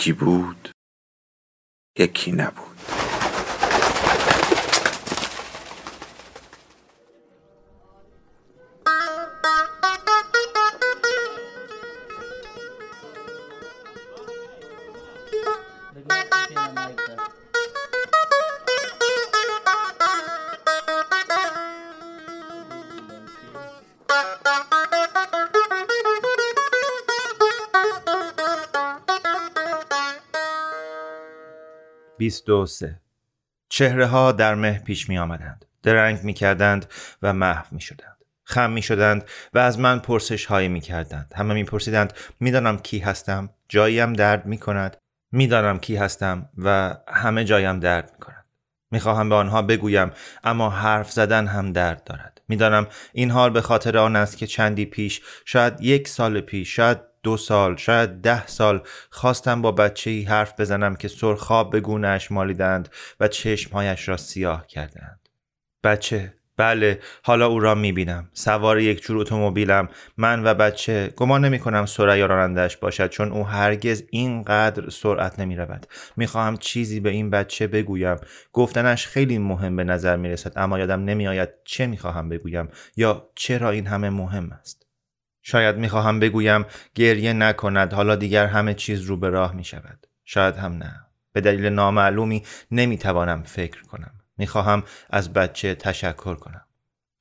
یکی بود یکی نبود. چهره ها در مه پیش می آمدند. درنگ می کردند و محو می شدند. خم می شدند و از من پرسش هایی می کردند. همه می پرسیدند می دانم کی هستم جاییم درد می کند می دانم کی هستم و همه جایم درد می کند. می خواهم به آنها بگویم اما حرف زدن هم درد دارد. می دانم این حال به خاطر آن است که چندی پیش شاید یک سال پیش شاید دو سال شاید ده سال خواستم با بچه ای حرف بزنم که سرخاب به گونهش مالیدند و چشمهایش را سیاه کردند. بچه بله حالا او را می‌بینم. سوار یک جور اتومبیلم. من و بچه گمان نمی کنم سریا رانندش باشد چون او هرگز اینقدر سرعت نمی رود می‌خواهم چیزی به این بچه بگویم. گفتنش خیلی مهم به نظر می رسد اما یادم نمی آید چه می‌خواهم بگویم یا چرا این همه مهم است. شاید می‌خواهم بگویم گریه نکند حالا دیگر همه چیز رو به راه می شود. شاید هم نه. به دلیل نامعلومی نمی‌توانم فکر کنم. می‌خواهم از بچه تشکر کنم.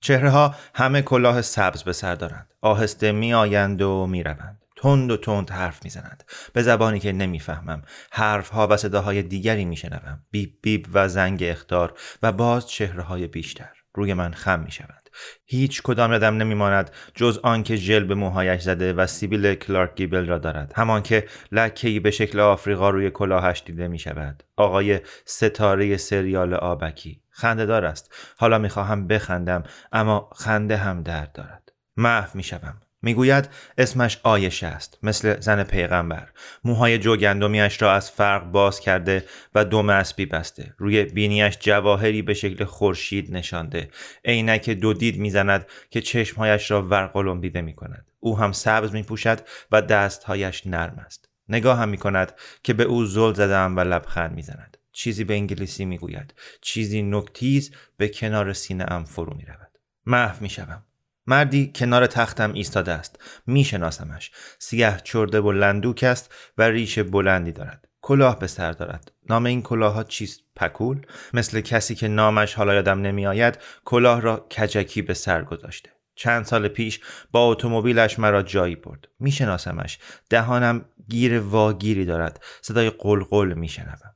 چهره ها همه کلاه سبز به سر دارند. آهسته می آیند و می روند. تند و تند حرف می‌زنند به زبانی که نمی‌فهمم حرف ها و صداهای دیگری میشنوم بیب بیب و زنگ اختار و باز چهره های بیشتر روی من خم می شود هیچ کدام یادم نمیماند جز آنکه ژل به موهایش زده و سیبیل کلارک گیبل را دارد. همان که لکهای به شکل آفریقا روی کلاهش دیده می شود آقای ستاره سریال آبکی. خنده دار است. حالا می‌خواهم بخندم اما خنده هم درد دارد. محو می شوم می‌گوید اسمش آیشه است مثل زن پیغمبر. موهای جوگندمیش را از فرق باز کرده و دم اسبی بسته. روی بینیش جواهری به شکل خورشید نشانده. عینک دو دید می‌زند که چشمهایش را ورقلم دیده می کند او هم سبز می پوشد و دستهایش نرم است. نگاه هم می کند که به او زل زدم و لبخند می‌زند. چیزی به انگلیسی می‌گوید. چیزی نکتیز به کنار سینه ام فرو می رود محو می شوم مردی کنار تختم ایستاده است. میشناسمش. سیاه چرده و لندوک است و ریش بلندی دارد. کلاه به سر دارد. نام این کلاه ها چیست؟ پکول. مثل کسی که نامش حالا یادم نمیآید کلاه را کجکی به سر گذاشته. چند سال پیش با اتومبیلش مرا جایی برد. میشناسمش. دهانم گیر واگیری دارد. صدای قلقل میشنوم.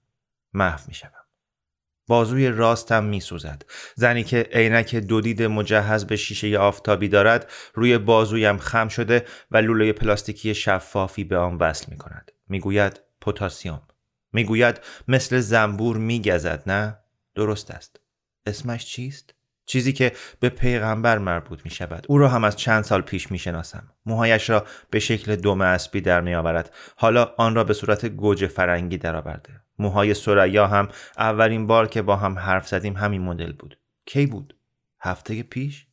محو می‌شوم. بازوی راستم میسوزد. زنی که عینک دودید مجهز به شیشه آفتابی دارد روی بازویم خم شده و لوله پلاستیکی شفافی به آن وصل می کند می‌گوید پتاسیم می‌گوید مثل زنبور میگزد نه؟ درست است. اسمش چیست؟ چیزی که به پیغمبر مربوط می شود او را هم از چند سال پیش می شناسم موهایش را به شکل دم اسبی در می آورد حالا آن را به صورت گوجه فرنگی درآورده. موهای سریا هم اولین بار که با هم حرف زدیم همین مدل بود. کی بود؟ هفته پیش؟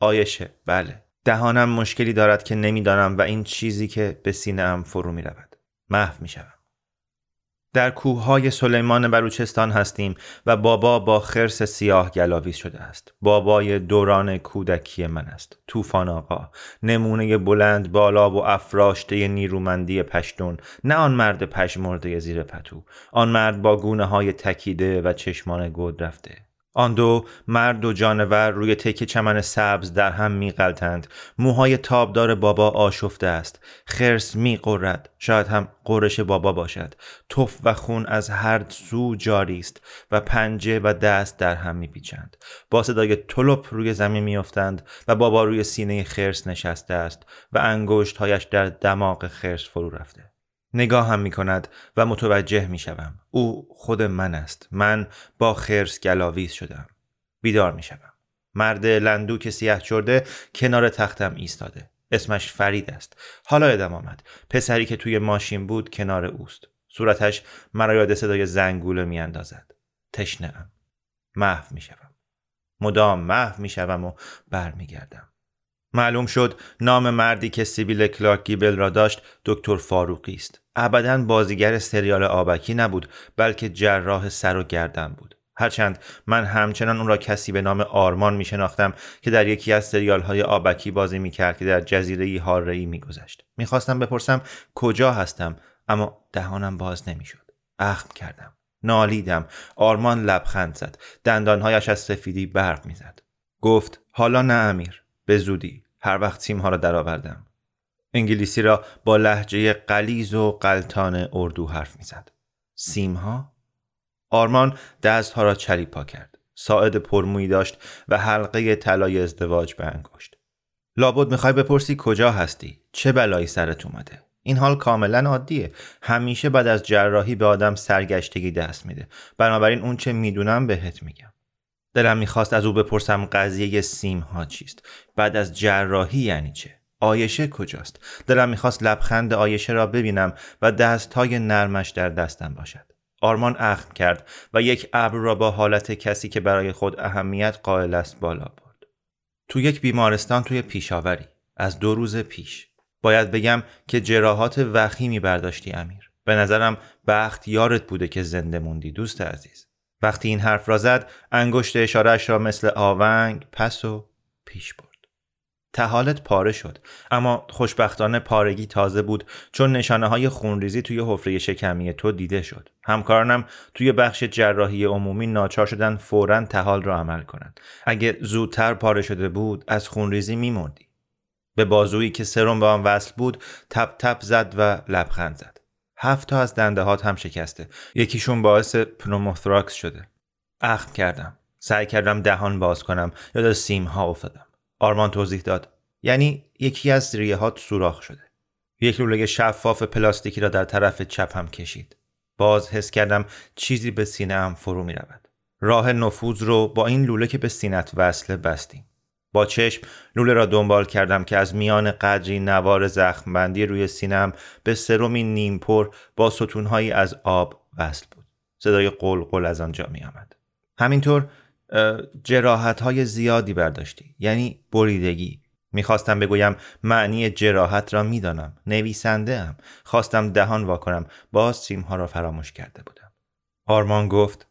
آیشه بله. دهانم مشکلی دارد که نمی‌دانم و این چیزی که به سینه ام فرو می رود محو می شود در کوههای سلیمان بلوچستان هستیم و بابا با خرس سیاه گلاویز شده است. بابای دوران کودکی من است. طوفان آقا. نمونه بلند بالا و افراشته نیرومندی پشتون. نه آن مرد پشمرده زیر پتو. آن مرد با گونه های تکیده و چشمان گود رفته. آن دو مرد و جانور روی تک چمن سبز در هم میقلتند موهای تابدار بابا آشفته است. خرس میقرد شاید هم قرش بابا باشد. تف و خون از هر سو جاری است و پنجه و دست در هم میپیچند. با صدای تلپ روی زمین میافتند و بابا روی سینه خرس نشسته است و انگشتهایش در دماغ خرس فرو رفته. نگاه هم می کند و متوجه می شوم. او خود من است. من با خرس گلاویز شدم. بیدار می شوم. مرد لندوک سیاه چرده کنار تختم ایستاده. اسمش فرید است. حالا ادم آمد. پسری که توی ماشین بود کنار اوست. صورتش مرا یاد صدای زنگوله می اندازد. تشنه ام. محو می شوم. مدام محو می شوم و برمیگردم. معلوم شد نام مردی که سیبیل کلارک گیبل را داشت دکتر فاروقی است ابدا بازیگر سریال آبکی نبود بلکه جراح سر و گردن بود هرچند من همچنان اون را کسی به نام آرمان می شناختم که در یکی از سریال های آبکی بازی می کرد که در جزیره ای هاره ای می گذشت. می خواستم بپرسم کجا هستم اما دهانم باز نمی شد. اخم کردم. نالیدم. آرمان لبخند زد. دندانهایش از سفیدی برق می زد. گفت حالا نه امیر. به زودی هر وقت سیم ها را درآوردم. انگلیسی را با لحجه قلیز و قلتان اردو حرف می‌زد. سیم ها آرمان دست ها را چریپا کرد. ساعد پرمویی داشت و حلقه طلای ازدواج به انگشت. لابد می‌خوای بپرسی کجا هستی؟ چه بلایی سرت اومده؟ این حال کاملا عادیه. همیشه بعد از جراحی به آدم سرگشتگی دست میده. بنابراین اون چه می‌دونم بهت میگم. دلم می‌خواست از او بپرسم قضیه سیم ها چیست. بعد از جراحی یعنی چه؟ آیشه کجاست؟ دلم می‌خواست لبخند آیشه را ببینم و دستهای نرمش در دستم باشد. آرمان اخم کرد و یک ابر را با حالت کسی که برای خود اهمیت قائل است بالا برد. تو یک بیمارستان توی پیشاوری. از دو روز پیش. باید بگم که جراحات وخیمی برداشتی امیر. به نظرم بخت یارت بوده که زنده موندی دوست عزیز. وقتی این حرف را زد انگشت اشارهش را مثل آونگ پس و پیش برد. طحالت پاره شد اما خوشبختانه پارگی تازه بود چون نشانه های خونریزی توی حفره شکمی تو دیده شد. همکارانم توی بخش جراحی عمومی ناچار شدن فورا طحال را عمل کنند. اگه زودتر پاره شده بود از خونریزی میمردی به بازویی که سرم به آن وصل بود تپ تپ زد و لبخند زد. هفت تا از دنده هات هم شکسته. یکیشون باعث پنوموتوراکس شده. اخم کردم. سعی کردم دهان باز کنم. یاد سیم ها افتادم. آرمان توضیح داد. یعنی یکی از ریه هات سوراخ شده. یک لوله شفاف پلاستیکی را در طرف چپم کشید. باز حس کردم چیزی به سینه هم فرو می رود. راه نفوذ رو با این لوله که به سینت وصله بستیم. با چشم لوله را دنبال کردم که از میان قدری نوار زخمبندی روی سینم به سرومی نیمپر با ستونهایی از آب وصل بود. صدای قلقل از آنجا می آمد. همینطور جراحت های زیادی برداشتی یعنی بریدگی می‌خواستم بگویم معنی جراحت را می‌دانم نویسنده ام خواستم دهان واکنم باز سیم ها را فراموش کرده بودم آرمان گفت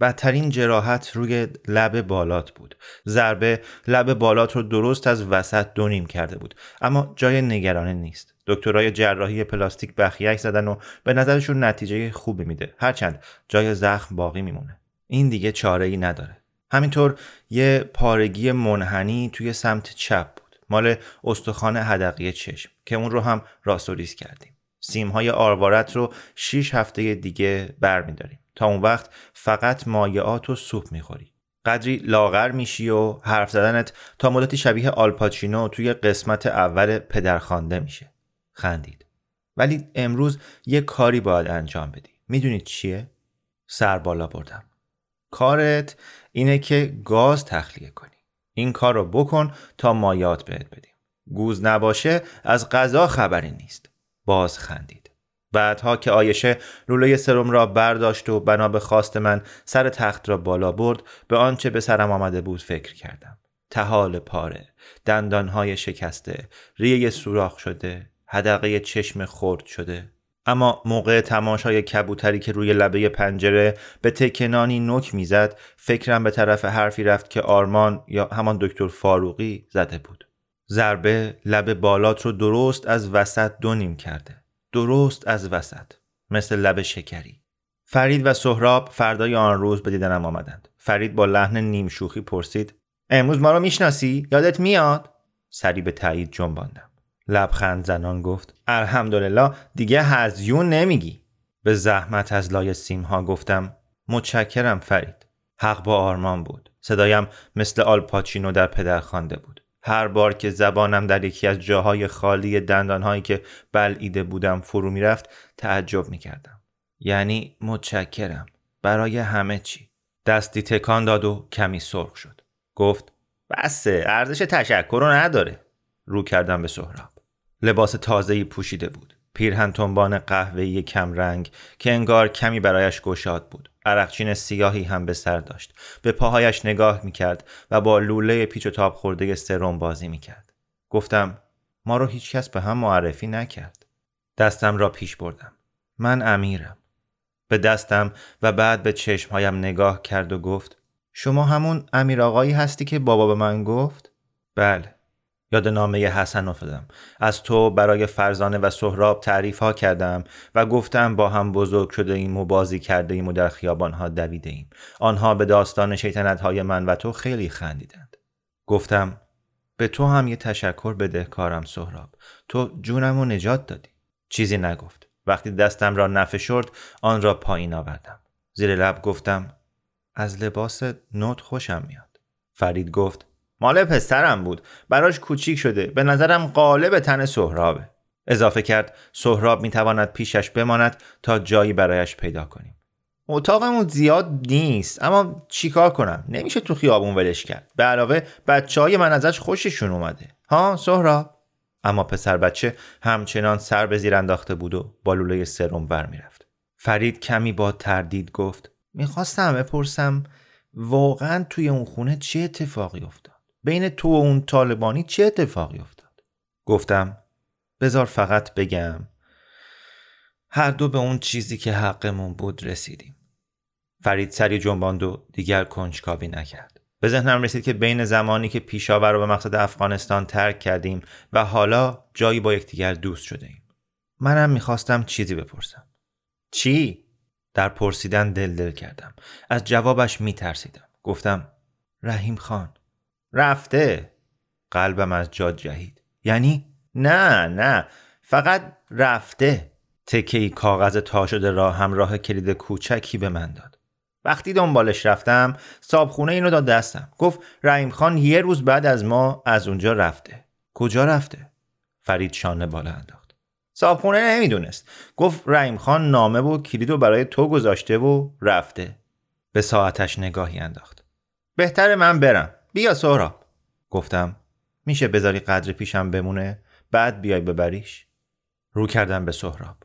بدترین جراحت روی لب بالات بود. ضربه لب بالات رو درست از وسط دونیم کرده بود. اما جای نگرانی نیست. دکترای جراحی پلاستیک بخیک زدن و به نظرشون نتیجه خوبی میده. هرچند جای زخم باقی میمونه. این دیگه چاره ای نداره. همینطور یه پارگی منحنی توی سمت چپ بود. مال استخوان هدقی چشم که اون رو هم راستوریز کردیم. سیم های آروارت رو 6 هفته دیگه برمیداریم. تا اون وقت فقط مایعات و سوپ می‌خوری. قدری لاغر میشی و حرف زدنت تا مدتی شبیه آلپاچینو توی قسمت اول پدرخوانده میشه. خندید. ولی امروز یه کاری باید انجام بدی. می‌دونید چیه؟ سر بالا بردم. کارت اینه که گاز تخلیه کنی. این کار رو بکن تا مایات بهت بدیم. گوز نباشه از غذا خبری نیست. باز خندید. بعدها که آیشه لوله سرم را برداشت و بنا به خواست من سر تخت را بالا برد به آنچه به سرم آمده بود فکر کردم. تحال پاره دندانهای شکسته ریه سوراخ شده هدقه چشم خرد شده. اما موقع تماشای کبوتری که روی لبه پنجره به تکنانی نک می‌زد فکرم به طرف حرفی رفت که آرمان یا همان دکتر فاروقی زده بود. ضربه لب بالات رو درست از وسط دو نیم کرده. درست از وسط مثل لب شکری. فرید و سهراب فردای آن روز به دیدنم آمدند. فرید با لحن نیم شوخی پرسید امروز ما رو می‌شناسی؟ یادت میاد؟ سری به تایید جنباندم. لبخند زنان گفت الحمدلله دیگه هزیون نمیگی. به زحمت از لای سیمها گفتم متشکرم فرید. حق با آرمان بود. صدایم مثل آلپاچینو در پدر خوانده بود. هر بار که زبانم در یکی از جاهای خالی دندانهایی که بلعیده بودم فرو می‌رفت تعجب می‌کردم. یعنی متشکرم. برای همه چی. دستی تکان داد و کمی سرخ شد. گفت بسه ارزش تشکر رو نداره. رو کردم به سهراب. لباس تازه‌ای پوشیده بود. پیرهن تنبان قهوه‌ای کم رنگ که انگار کمی برایش گشاد بود. عرقچین سیاهی هم به سر داشت. به پاهایش نگاه می‌کرد و با لوله پیچ و تاب خورده سرم بازی می‌کرد. گفتم ما رو هیچکس به هم معرفی نکرد. دستم را پیش بردم. من امیرم. به دستم و بعد به چشمهایم نگاه کرد و گفت شما همون امیر آقایی هستی که بابا به من گفت؟ بله. یاد نامه حسن افتادم. از تو برای فرزانه و سهراب تعریف ها کردم و گفتم با هم بزرگ شده ایم و بازی کرده ایم و در خیابان ها دویده ایم آنها به داستان شیطنت های من و تو خیلی خندیدند. گفتم به تو هم یه تشکر بده کارم سهراب. تو جونم و نجات دادی. چیزی نگفت. وقتی دستم را نفشرد آن را پایین آوردم. زیر لب گفتم از لباس نوت خوشم میاد. فرید گفت مال پسرم بود. براش کوچیک شده. به نظرم قالب تن سهرابه. اضافه کرد سهراب می‌تواند پیشش بماند تا جایی برایش پیدا کنیم. اتاقمون زیاد نیست اما چیکار کنم؟ نمیشه تو خیابون ولش کرد. به علاوه بچه های من ازش خوششون اومده. ها سهراب؟ اما پسر بچه همچنان سر به زیر انداخته بود و با لوله سرم ور می‌رفت. فرید کمی با تردید گفت می‌خواستم بپرسم واقعا توی اون خونه چه اتفاقی افتاد؟ بین تو و اون طالبانی چه اتفاقی افتاد؟ گفتم بذار فقط بگم هر دو به اون چیزی که حقمون بود رسیدیم. فرید سری جنباند و دیگر کنجکاوی نکرد. به ذهنم رسید که بین زمانی که پیشاور رو به مقصد افغانستان ترک کردیم و حالا جایی با یکدیگر دوست شده ایم منم می‌خواستم چیزی بپرسم. چی؟ در پرسیدن دل دل کردم. از جوابش میترسیدم. گفتم رحیم خان رفته. قلبم از جا جهید. یعنی نه نه. فقط رفته. تکه کاغذ تا شده را همراه کلید کوچکی به من داد. وقتی دنبالش رفتم صابخونه اینو داد دستم. گفت رحیم خان یه روز بعد از ما از اونجا رفته. کجا رفته؟ فرید شانه بالا انداخت. صابخونه نمی‌دونست. گفت رحیم خان نامه و کلید رو برای تو گذاشته و رفته. به ساعتش نگاهی انداخت. بهتر من برم. بیا سهراب. گفتم میشه بذاری قدر پیشم بمونه بعد بیای ببریش؟ رو کردم به سهراب.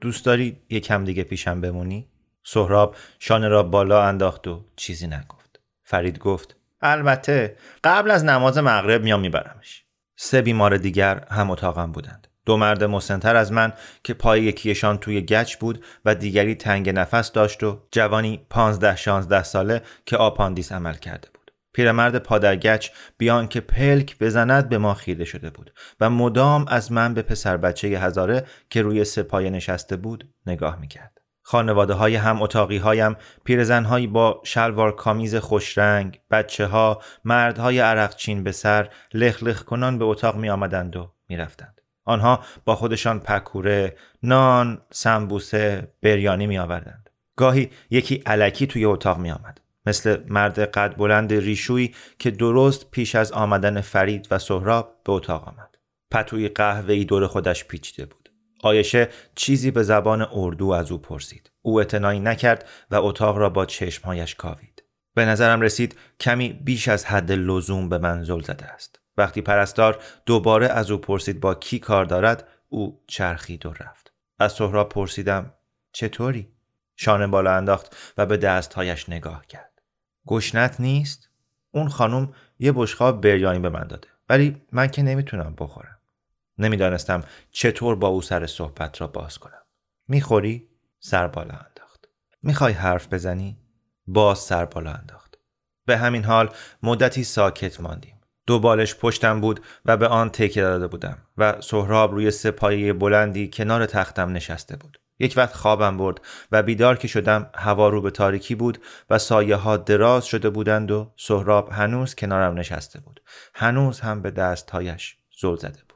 دوست داری یکم دیگه پیشم بمونی؟ سهراب شانه را بالا انداخت و چیزی نگفت. فرید گفت البته قبل از نماز مغرب میام میبرمش. سه بیمار دیگر هم اتاقم بودند. دو مرد مسنتر از من که پای یکیشان توی گچ بود و دیگری تنگ نفس داشت و جوانی پانزده شانزده ساله که آپاندیس عمل کرده پیرمرد پادرگچ بیان که پلک بزند به ما خیره شده بود و مدام از من به پسر بچه هزاره که روی سپایه نشسته بود نگاه می‌کرد. خانواده های هم اتاقی هایم پیرزن با شلوار کامیز خوشرنگ، بچه ها، مردهای عرقچین به سر لخ لخ کنان به اتاق می آمدند و می رفتند. آنها با خودشان پکوره، نان، سمبوسه، بریانی می آوردند. گاهی یکی علکی توی اتاق می آمد. مثل مرد قد بلند ریشویی که درست پیش از آمدن فرید و سهراب به اتاق آمد. پتوی قهوه‌ای دور خودش پیچیده بود. آیشه چیزی به زبان اردو از او پرسید. او اعتنایی نکرد و اتاق را با چشمهایش کاوید. به نظرم رسید کمی بیش از حد لزوم به من زل زده است. وقتی پرستار دوباره از او پرسید با کی کار دارد او چرخید و رفت. از سهراب پرسیدم چطوری؟ شانه بالا انداخت و به دستهایش نگاه کرد. گشنت نیست؟ اون خانم یه بشقاب بریانی به من داده ولی من که نمی‌تونم بخورم. نمی‌دانستم چطور با او سر صحبت را باز کنم. می‌خوری؟ سر بالا انداخت. می‌خوای حرف بزنی؟ باز سر بالا انداخت. به همین حال مدتی ساکت ماندیم. دو بالش پشتم بود و به آن تکیه داده بودم و سهراب روی سپایه بلندی کنار تختم نشسته بود. یک وقت خوابم برد و بیدار که شدم هوا رو به تاریکی بود و سایه ها دراز شده بودند و سهراب هنوز کنارم نشسته بود. هنوز هم به دستهایش زل زده بود.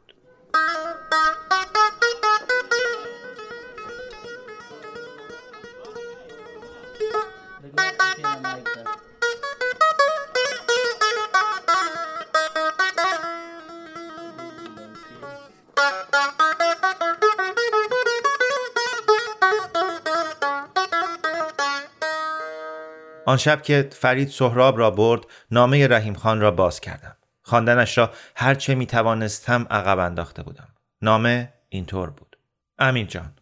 آن شب که فرید سهراب را برد نامه رحیم خان را باز کردم. خواندنش را هرچه می توانستم عقب انداخته بودم. نامه اینطور بود. امیر جان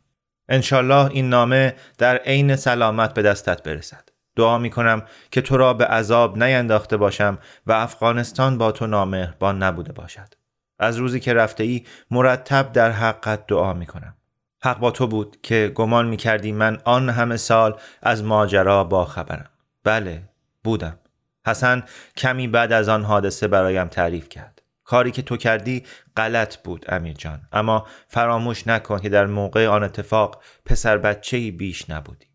انشالله این نامه در عین سلامت به دستت برسد. دعا می کنم که تو را به عذاب نینداخته باشم و افغانستان با تو نامهربان نبوده باشد. از روزی که رفته ای مرتب در حقت دعا می کنم حق با تو بود که گمان می کردی من آن همه سال از ماجرا با خبرم بله بودم. حسن کمی بعد از آن حادثه برایم تعریف کرد. کاری که تو کردی غلط بود امیر جان. اما فراموش نکن که در موقع آن اتفاق پسر بچه بیش نبودی.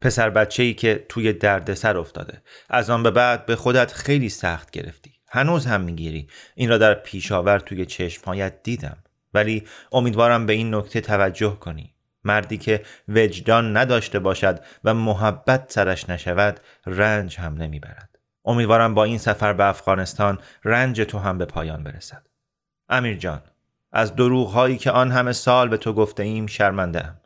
پسر بچه ای که توی دردسر افتاده. از آن به بعد به خودت خیلی سخت گرفتی. هنوز هم می‌گیری. این را در پیشاور توی چشمهایت دیدم. ولی امیدوارم به این نکته توجه کنی. مردی که وجدان نداشته باشد و محبت سرش نشود رنج هم نمی‌برد. امیدوارم با این سفر به افغانستان رنج تو هم به پایان برسد. امیر جان از دروغ هایی که آن همه سال به تو گفته ایم شرمنده ام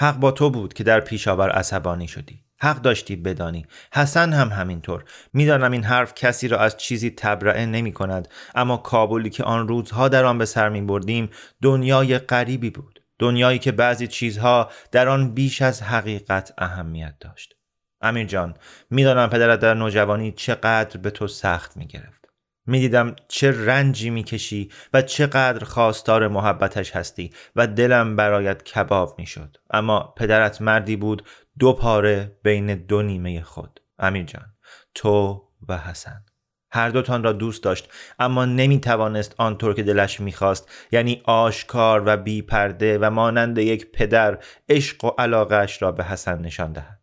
حق با تو بود که در پیشاور عصبانی شدی. حق داشتی بدانی. حسن هم همینطور. می‌دانم این حرف کسی را از چیزی تبرئه نمی کند اما کابلی که آن روزها در آن به سر می بردیم دنیای غریبی بود. دنیایی که بعضی چیزها در آن بیش از حقیقت اهمیت داشت. امیر جان می‌دانم پدرت در نوجوانی چقدر به تو سخت می‌گرفت. می‌دیدم چه رنجی می‌کشی و چقدر خواستار محبتش هستی و دلم برایت کباب می‌شد. اما پدرت مردی بود دو پاره بین دو نیمه خود. امیر جان تو و حسن. هر دوتان را دوست داشت اما نمی توانست آنطور که دلش می‌خواست یعنی آشکار و بی پرده و مانند یک پدر عشق و علاقش را به حسن نشان دهد.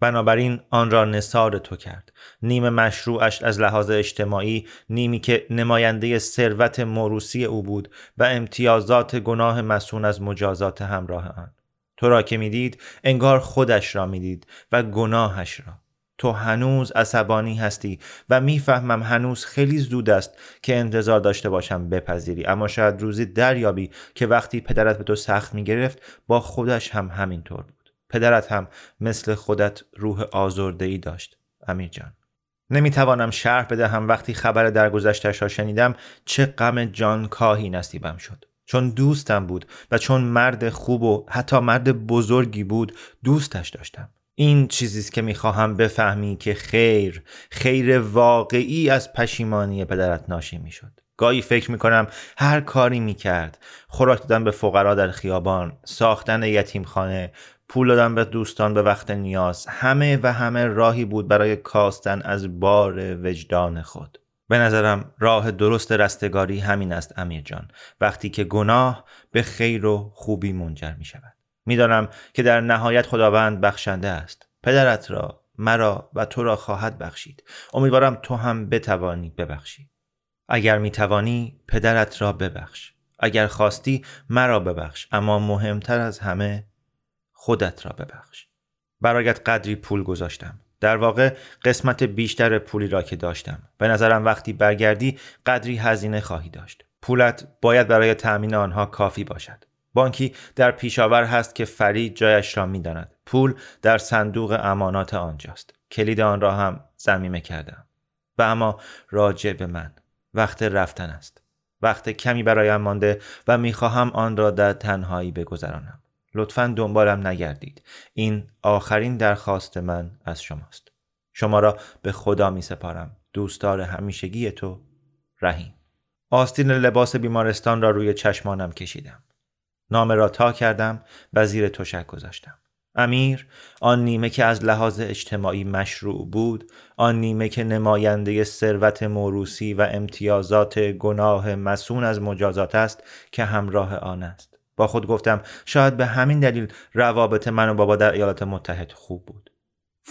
بنابراین آن را نصار تو کرد. نیم مشروعش از لحاظ اجتماعی نیمی که نماینده ثروت موروسی او بود و امتیازات گناه مسون از مجازات همراه آن. تو را که می‌دید انگار خودش را می‌دید و گناهش را. تو هنوز عصبانی هستی و می‌فهمم هنوز خیلی زود است که انتظار داشته باشم بپذیری. اما شاید روزی دریابی که وقتی پدرت به تو سخت می‌گرفت با خودش هم همینطور بود. پدرت هم مثل خودت روح آزرده ای داشت. امیر جان. نمی‌توانم شرح بدهم. وقتی خبر درگذشتش را شنیدم چه غم جان کاهی نصیبم شد. چون دوستم بود و چون مرد خوب و حتی مرد بزرگی بود دوستش داشتم. این چیزی که می‌خواهم بفهمی که خیر خیر واقعی از پشیمانی پدرت ناشی می‌شد. گاهی فکر می‌کنم هر کاری می‌کرد. خوراک دادن به فقرا در خیابان ساختن یتیم خانه پول دادن به دوستان به وقت نیاز همه و همه راهی بود برای کاستن از بار وجدان خود. به نظرم راه درست رستگاری همین است امیر جان. وقتی که گناه به خیر و خوبی منجر می شود می‌دانم که در نهایت خداوند بخشنده است. پدرت را مرا و تو را خواهد بخشید. امیدوارم تو هم بتوانی ببخشی. اگر می‌توانی پدرت را ببخش. اگر خواستی مرا ببخش. اما مهمتر از همه خودت را ببخش. برایت قدری پول گذاشتم. در واقع قسمت بیشتر پولی را که داشتم. به نظرم وقتی برگردی قدری هزینه خواهی داشت. پولت باید برای تأمین آنها کافی باشد. بانکی در پیشاور هست که فرید جایش را می‌داند. پول در صندوق امانات آنجاست. کلید آن را هم زمیمه کردم و اما راجع به من. وقت رفتن است. وقت کمی برایم مانده و می‌خواهم آن را در تنهایی بگذرانم. لطفا دنبالم نگردید. این آخرین درخواست من از شماست. شما را به خدا می سپارم دوستدار همیشگی تو رحیم. آستین لباس بیمارستان را روی چشمانم کشیدم. نامه را تا کردم و زیر تشک گذاشتم. امیر آن نیمه که از لحاظ اجتماعی مشروع بود آن نیمه که نماینده ثروت موروسی و امتیازات گناه مسون از مجازات است که همراه آن است. با خود گفتم شاید به همین دلیل روابط من و بابا در ایالات متحد خوب بود.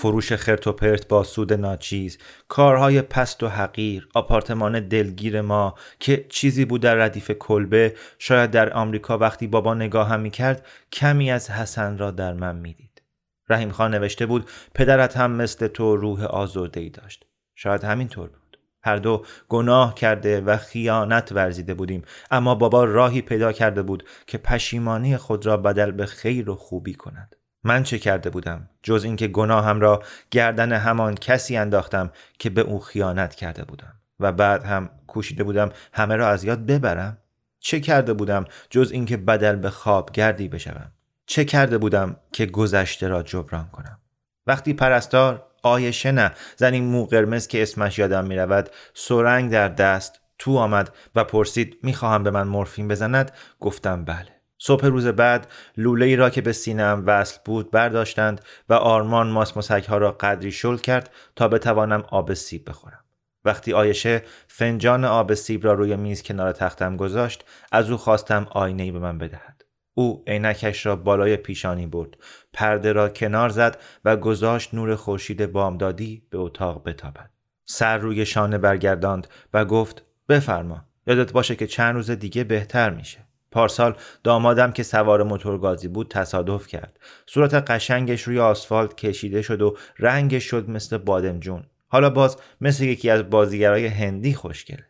فروش خرت و پرت با سود ناچیز کارهای پست و حقیر آپارتمان دلگیر ما که چیزی بود در ردیف کلبه. شاید در آمریکا وقتی بابا نگاه هم می‌کرد کمی از حسن را در من می‌دید. رحیم خان نوشته بود پدرت هم مثل تو روح آزرده ای داشت. شاید همینطور بود. هر دو گناه کرده و خیانت ورزیده بودیم. اما بابا راهی پیدا کرده بود که پشیمانی خود را بدل به خیر و خوبی کند. من چه کرده بودم؟ جز اینکه گناهم را گردن همان کسی انداختم که به او خیانت کرده بودم و بعد هم کوشیده بودم همه را از یاد ببرم؟ چه کرده بودم جز اینکه بدل به خواب گردی بشوم؟ چه کرده بودم که گذشته را جبران کنم؟ وقتی پرستار آیشه نه زنی مو قرمز که اسمش یادم می رود سرنگ در دست تو آمد و پرسید می‌خواهم به من مورفین بزند؟ گفتم بله. صبح روز بعد لوله ای را که به سینم وصل بود برداشتند و آرمان ماس ها را قدری شل کرد تا بتوانم آب سیب بخورم. وقتی آیشه فنجان آب سیب را روی میز کنار تختم گذاشت از او خواستم آینه ای به من بدهد. او عینکش را بالای پیشانی برد پرده را کنار زد و گذاشت نور خورشید بامدادی به اتاق بتابد سر روی شانه برگرداند و گفت بفرما یادت باشه که چند روز دیگه بهتر میشه پارسال دامادم که سوار موتورگازی بود تصادف کرد. صورت قشنگش روی آسفالت کشیده شد و رنگش شد مثل بادمجون حالا باز مثل یکی از بازیگرای هندی خوشگله.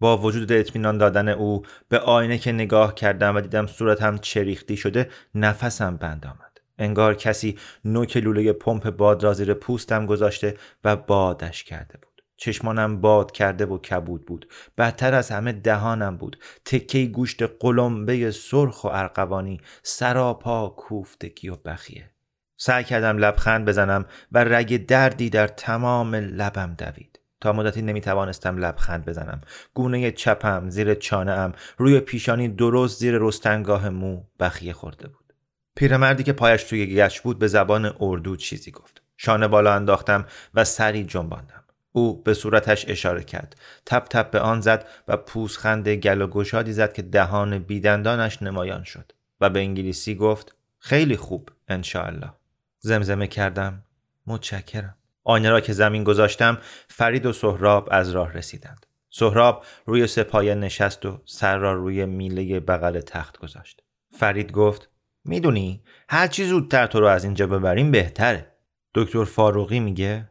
با وجود اطمینان دادن او به آینه که نگاه کردم و دیدم صورتم چریختی شده نفسم بند آمد. انگار کسی نوک لوله پمپ باد را زیر پوستم گذاشته و بادش کرده بود. چشمانم باد کرده و کبود بود. بدتر از همه دهانم بود. تکه گوشت قلمبه سرخ و ارقوانی سراپا کوفتگی و بخیه. سعی کردم لبخند بزنم و رگ دردی در تمام لبم دوید. تا مدتی نمی توانستم لبخند بزنم. گونه چپم زیر چانه ام روی پیشانی درست زیر رستنگاه مو بخیه خورده بود. پیرمردی که پایش توی گچ بود به زبان اردو چیزی گفت. شانه بالا انداختم و سری جنباندم. او به صورتش اشاره کرد. تپ تپ به آن زد و پوزخند گل و گشادی زد که دهان بیدندانش نمایان شد و به انگلیسی گفت خیلی خوب انشاءالله. زمزمه کردم. متشکرم. آینه را که زمین گذاشتم فرید و سهراب از راه رسیدند. سهراب روی سپایه نشست و سر را روی میله بغل تخت گذاشت. فرید گفت می‌دونی هر چی زودتر تو رو از اینجا ببریم بهتره. دکتر فاروقی میگه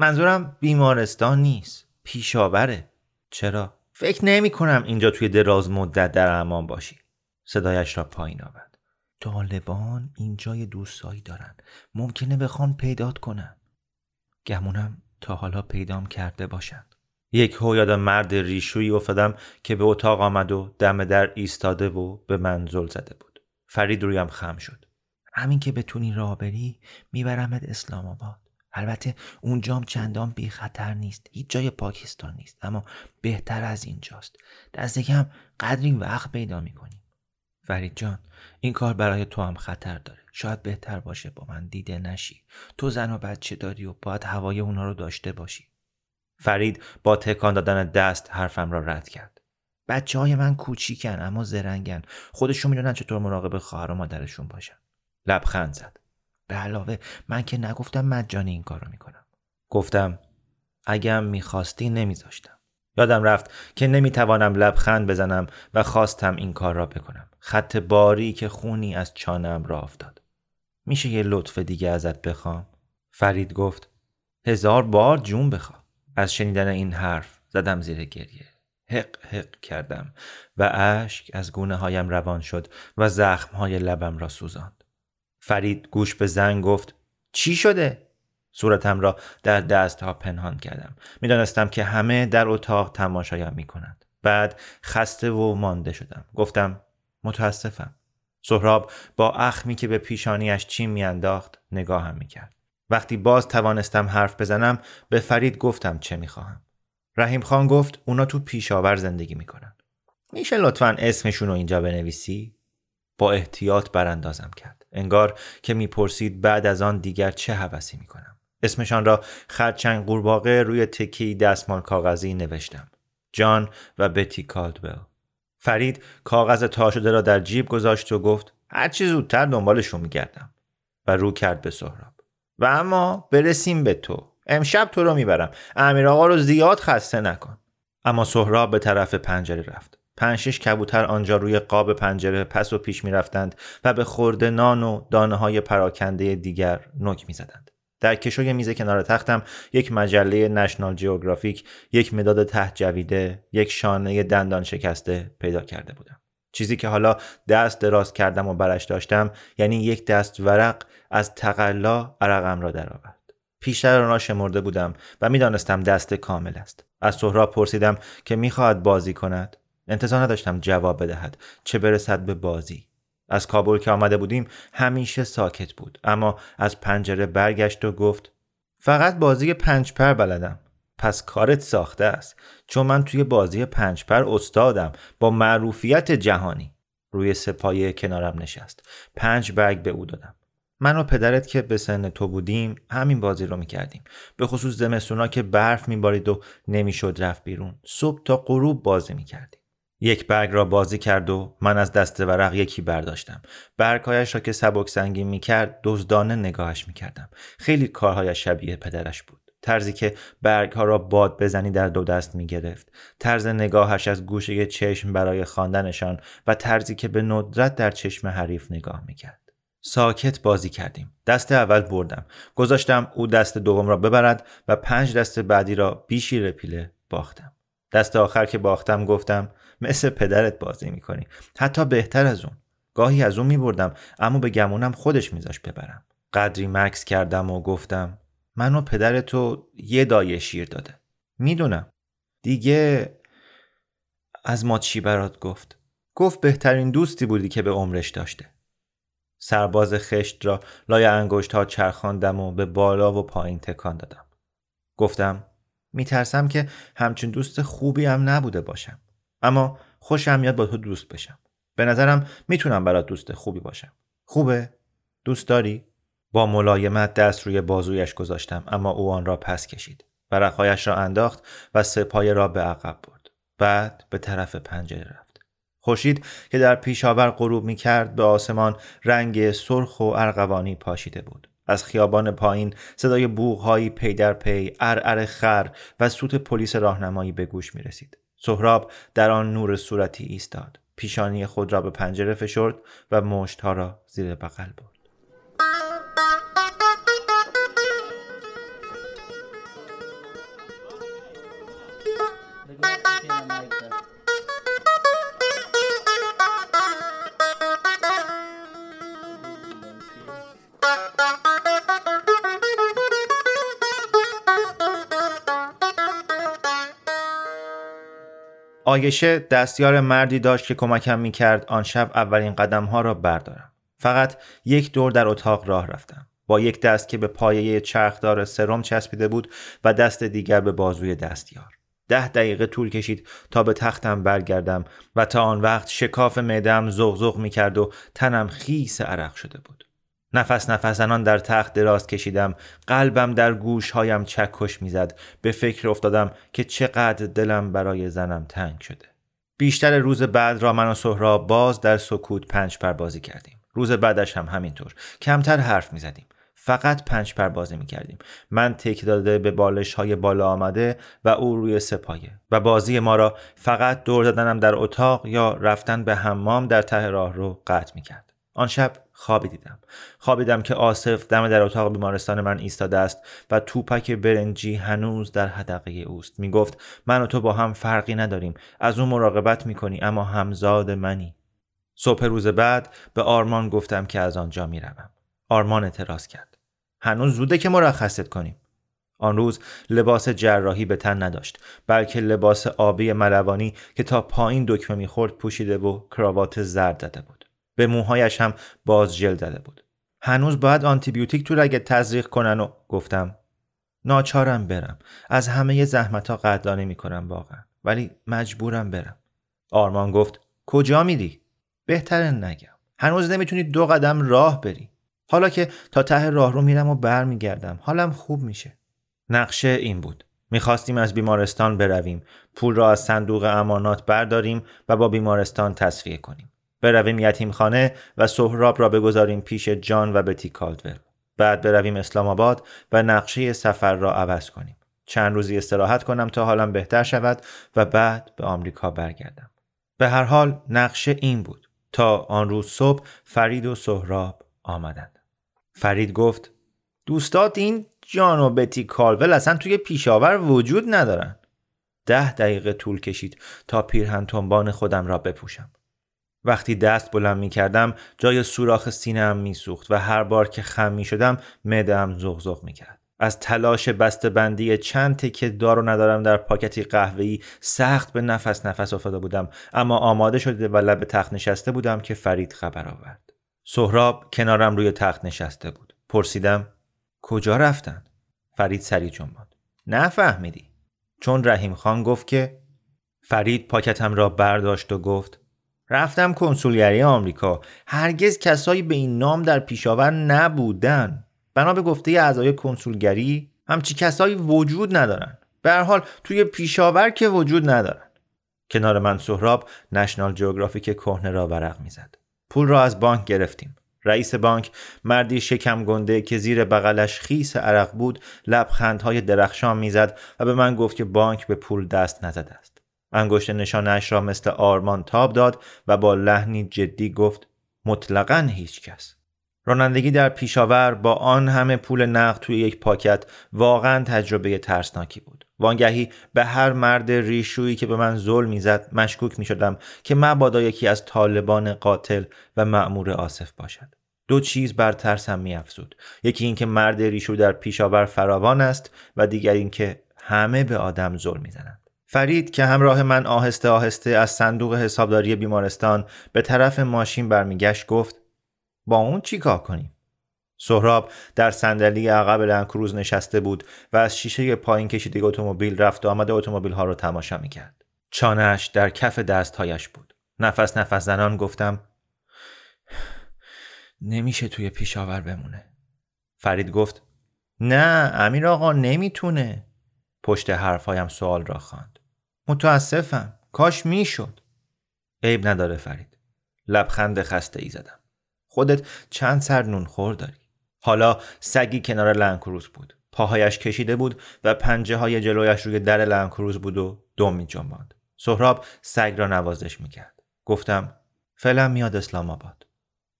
منظورم بیمارستان نیست. پیشاوره. چرا؟ فکر نمی کنم اینجا توی دراز مدت در امان باشی. صدایش را پایین آورد. طالبان اینجا یه دوستایی دارن. ممکنه بخوان پیدات کنن. گمونم تا حالا پیدام کرده باشن. یک هو یاد مرد ریشویی افتادم که به اتاق آمد و دم در ایستاده و به من زده بود. فرید رویم خم شد. همین که بتونی راه بری میبرمت اسلام آباد. البته اونجام چندان بی خطر نیست. هیچ جای پاکستان نیست. اما بهتر از اینجاست. دست کم قدری وقت پیدا می‌کنیم. فرید جان این کار برای تو هم خطر داره. شاید بهتر باشه با من دیده نشی. تو زن و بچه داری و باید هوای اونا رو داشته باشی. فرید با تکان دادن دست حرفم را رد کرد. بچه های من کوچیکن اما زرنگن. خودشون می‌دونن چطور مراقب خواهر و مادرشون باشن. لبخند زد. به علاوه من که نگفتم مجانی این کار رو می‌کنم. گفتم اگم می‌خواستی نمیذاشتم. یادم رفت که نمی‌توانم لبخند بزنم و خواستم این کار را بکنم. خط باری که خونی از چانم را افتاد. میشه یه لطف دیگه ازت بخوام؟ فرید گفت هزار بار جون بخوا از شنیدن این حرف زدم زیر گریه. حق حق کردم و اشک از گونه هایم روان شد و زخم های لبم را سوزاند. فرید گوش به زنگ گفت چی شده؟ صورتم را در دست ها پنهان کردم. می‌دانستم که همه در اتاق تماشایم می کنند. بعد خسته و مانده شدم. گفتم متاسفم. سهراب با اخمی که به پیشانیش چین میانداخت نگاهم می‌کرد. وقتی باز توانستم حرف بزنم به فرید گفتم چه می‌خواهم. رحیم خان گفت اونا تو پیشاور زندگی می‌کنن. میشه لطفا اسمشون رو اینجا بنویسی؟ با احتیاط براندازم کرد. انگار که می‌پرسید بعد از آن دیگر چه حوثی می‌کنم. اسمشان را خرچنگ قورباغه روی تکی دستمال کاغذی نوشتم. جان و بتی کالدویل. فرید کاغذ تا شده را در جیب گذاشت و گفت هرچی زودتر دنبالشون میگردم. و رو کرد به سهراب. و اما برسیم به تو. امشب تو رو می‌برم. امیر آقا رو زیاد خسته نکن. اما سهراب به طرف پنجره رفت. پنجشش کبوتر آنجا روی قاب پنجره پس و پیش می‌رفتند و به خورده نان و دانه های پراکنده دیگر نک می‌زدند. در کشوی میز کنار تختم یک مجله نشنال جیوگرافیک یک مداد ته جویده یک شانه دندان شکسته پیدا کرده بودم. چیزی که حالا دست دراز کردم و برش داشتم یعنی یک دست ورق از تقلا عرقم را درآورد. پیشتر آن را شمرده بودم و می‌دانستم دست کامل است. از سهراب پرسیدم که می‌خواهد بازی کند؟ انتظار نداشتم جواب بدهد چه برسد به بازی. از کابل که آمده بودیم همیشه ساکت بود اما از پنجره برگشت و گفت فقط بازی پنج پر بلدم پس کارت ساخته است چون من توی بازی پنج پر استادم با معروفیت جهانی. روی سپایه کنارم نشست پنج برگ به او دادم. من و پدرت که به سن تو بودیم همین بازی رو می‌کردیم. به خصوص زمستونا که برف میبارید و نمی‌شد رفت بیرون صبح تا غروب بازی می‌کردیم. یک برگ را بازی کرد و من از دست ورق یکی برداشتم. برگهایش را که سبک سنگین می‌کرد دزدانه نگاهش می‌کردم. خیلی کارهایش شبیه پدرش بود. طرزی که برگ ها را باد بزنی در دو دست می گرفت طرز نگاهش از گوشه چشم برای خواندنشان و طرزی که به ندرت در چشم حریف نگاه می کرد. ساکت بازی کردیم. دست اول بردم. گذاشتم او دست دوم را ببرد و پنج دست بعدی را بیشی رپیله باختم. دست آخر که باختم گفتم مثل پدرت بازی می‌کنی. حتی بهتر از اون. گاهی از اون میبردم اما به گمونم خودش میذاش ببرم. قدری مکس کردم و گفتم من و پدر تو یه دایه شیر داده. می‌دونم. دیگه از ما چی برات گفت؟ گفت بهترین دوستی بودی که به عمرش داشته. سرباز خشت را لای انگشت ها چرخاندم و به بالا و پایین تکان دادم. گفتم میترسم که همچین دوست خوبی هم نبوده باشم. اما خوشم میاد با تو دوست بشم. به نظرم می‌تونم برات دوست خوبی باشم. خوبه؟ دوست داری؟ با ملایمت دست روی بازویش گذاشتم اما او آن را پس کشید ورقهایش را انداخت و سه‌پایه را به عقب برد. بعد به طرف پنجره رفت. خورشید که در پیشاور غروب می کرد به آسمان رنگ سرخ و ارغوانی پاشیده بود. از خیابان پایین صدای بوق‌های پی در پی عرعر خر و سوت پلیس راهنمایی به گوش می رسید سهراب در آن نور صورتی ایستاد. پیشانی خود را به پنجره فشرد و مشتها را زیر بغل برد. آیشه دستیار مردی داشت که کمکم می کرد آن شب اولین قدم ها را بردارم. فقط یک دور در اتاق راه رفتم. با یک دست که به پایه چرخدار سرم چسبیده بود و دست دیگر به بازوی دستیار. ده دقیقه طول کشید تا به تختم برگردم و تا آن وقت شکاف معدم زغزغ می کرد و تنم خیس عرق شده بود. نفس نفس انان در تخت دراز کشیدم. قلبم در گوشهایم چکش می‌زد. به فکر افتادم که چقدر دلم برای زنم تنگ شده. بیشتر روز بعد را من و سهراب باز در سکوت پنج پر بازی کردیم. روز بعدش هم همینطور. کمتر حرف می‌زدیم. فقط پنج پر بازی می کردیم. من تک داده به بالش های بالا آمده و او روی سپایه و بازی ما را فقط دور دادنم در اتاق یا رفتن به حمام در ته راه رو قطع می کرد. آن شب خوابی دیدم. خوابیدم که آصف دم در اتاق بیمارستان من ایستاده است و توپک برنجی هنوز در حدقه اوست. می‌گفت من و تو با هم فرقی نداریم. از اون مراقبت می‌کنی اما همزاد منی. صبح روز بعد به آرمان گفتم که از آنجا می‌روم. آرمان اعتراض کرد. هنوز زوده که مرخصت کنیم. آن روز لباس جراحی به تن نداشت بلکه لباس آبی ملوانی که تا پایین دکمه می‌خورد پوشیده و کراوات زرد زده بود. به موهایش هم باز جل داده بود. هنوز باید آنتیبیوتیک تو رگت تزریق کنن و گفتم ناچارم برم. از همه زحمت ها قدردانی می‌کنم واقعا. ولی مجبورم برم. آرمان گفت کجا میری؟ بهتره نگم. هنوز نمی‌تونی دو قدم راه بری. حالا که تا ته راه رو میرم و برمیگردم حالم خوب میشه. نقشه این بود. می‌خواستیم از بیمارستان برویم. پول را از صندوق امانات برداریم و با بیمارستان تصفیه کنیم. برویم یتیم خانه و سهراب را بگذاریم پیش جان و بتی کالدول. بعد برویم اسلام آباد و نقشه سفر را عوض کنیم. چند روزی استراحت کنم تا حالم بهتر شود و بعد به آمریکا برگردم. به هر حال نقشه این بود. تا آن روز صبح فرید و سهراب آمدند. فرید گفت دوستات این جان و بتی کالول اصلا توی پیشاور وجود ندارن. ده دقیقه طول کشید تا پیرهن تنبان خودم را بپوشم. وقتی دست بلند می کردم جای سوراخ سینه هم می سوخت و هر بار که خم می شدم مدم زغزغ می کرد. از تلاش بندی چند تکه دارو ندارم در پاکتی قهوه‌ای سخت به نفس نفس افتاده بودم اما آماده شده و لب تخت نشسته بودم که فرید خبر آورد. سهراب کنارم روی تخت نشسته بود. پرسیدم کجا رفتن؟ فرید سری جنباند. نفهمیدی. چون رحیم خان گفت که فرید پاکتم را برداشت و گفت رفتم کنسولگری آمریکا. هرگز کسایی به این نام در پیشاور نبودن. بنا به گفته اعضای کنسولگری همچی کسایی وجود ندارن. به هر حال توی پیشاور که وجود ندارن. کنار من سهراب نشنال جیوگرافیک کهنه را ورق می‌زد. پول را از بانک گرفتیم. رئیس بانک مردی شکم گنده که زیر بغلش خیس عرق بود لبخندهای درخشان می‌زد و به من گفت که بانک به پول دست نزده است. انگشت نشانش را مثل آرمان تاب داد و با لحنی جدی گفت مطلقا هیچ کس. رانندگی در پیشاور با آن همه پول نقد توی یک پاکت واقعا تجربه ترسناکی بود. وانگهی به هر مرد ریشویی که به من ظلم می‌زد مشکوک می شدم که مبادا یکی از طالبان قاتل و معمور آصف باشد. دو چیز بر ترسم می افزود. یکی اینکه مرد ریشو در پیشاور فراوان است و دیگر اینکه همه به آدم ظلم می‌زنند. فرید که همراه من آهسته آهسته از صندوق حسابداری بیمارستان به طرف ماشین برمیگشت گفت با اون چی کار کنیم؟ سهراب در صندلی عقب لنکروز نشسته بود و از شیشه پایین کشیده اتومبیل رفت و آمده اتومبیل ها را تماشا می‌کرد. چانش در کف دستهایش بود. نفس نفس زنان گفتم نمیشه توی پیشاور بمونه. فرید گفت نه امیر آقا نمی‌تونه. پشت حرفهایم سوال را خواند. متاسفم. کاش می‌شد. عیب نداره فرید. لبخند خسته ای زدم. خودت چند سر نون خور داری. حالا سگی کنار لنکروز بود. پاهایش کشیده بود و پنجه های جلویش روی در لنکروز بود و دم می جنباند. سهراب سگ را نوازش می‌کرد گفتم فعلا میاد اسلام آباد.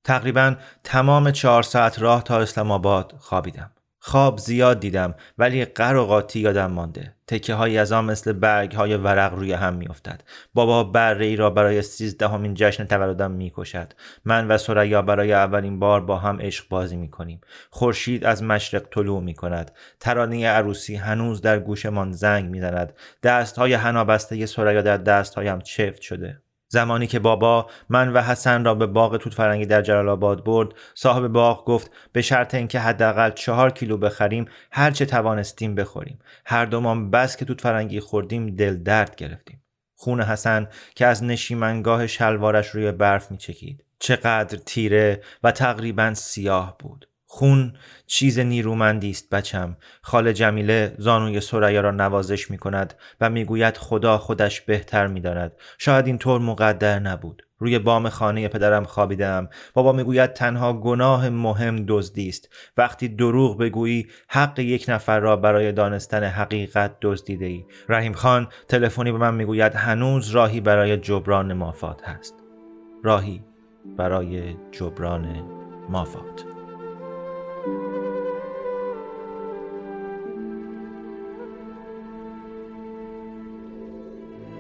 تقریبا تمام چهار ساعت راه تا اسلام آباد خوابیدم. خواب زیاد دیدم ولی قر و قاطی یادم مانده. تکه های از آن مثل برگ های ورق روی هم میافتد. بابا بره ای را برای سیزدهمین جشن تولدم می‌کشد. من و سریا برای اولین بار با هم عشق بازی می‌کنیم. خورشید از مشرق طلوع می‌کند. ترانه عروسی هنوز در گوشمان زنگ می‌زند. دست های حنابسته سریا در دستهایم چفت شده. زمانی که بابا من و حسن را به باغ توت فرنگی در جلال آباد برد صاحب باغ گفت به شرط اینکه حداقل چهار کیلو بخریم هر چه توانستیم بخوریم. هر دومان بس که توت فرنگی خوردیم دل درد گرفتیم. خون حسن که از نشیمنگاه شلوارش روی برف میچکید. چقدر تیره و تقریبا سیاه بود. خون چیز نیرومندی است بچم. خال جمیله زانوی سریا را نوازش می کند و می‌گوید خدا خودش بهتر می‌داند. شاید این طور مقدر نبود. روی بام خانه پدرم خوابیدم بابا می‌گوید تنها گناه مهم دزدی است. وقتی دروغ بگویی حق یک نفر را برای دانستن حقیقت دزدیده ای رحیم خان تلفنی به من می‌گوید هنوز راهی برای جبران مافات هست. راهی برای جبران مافات.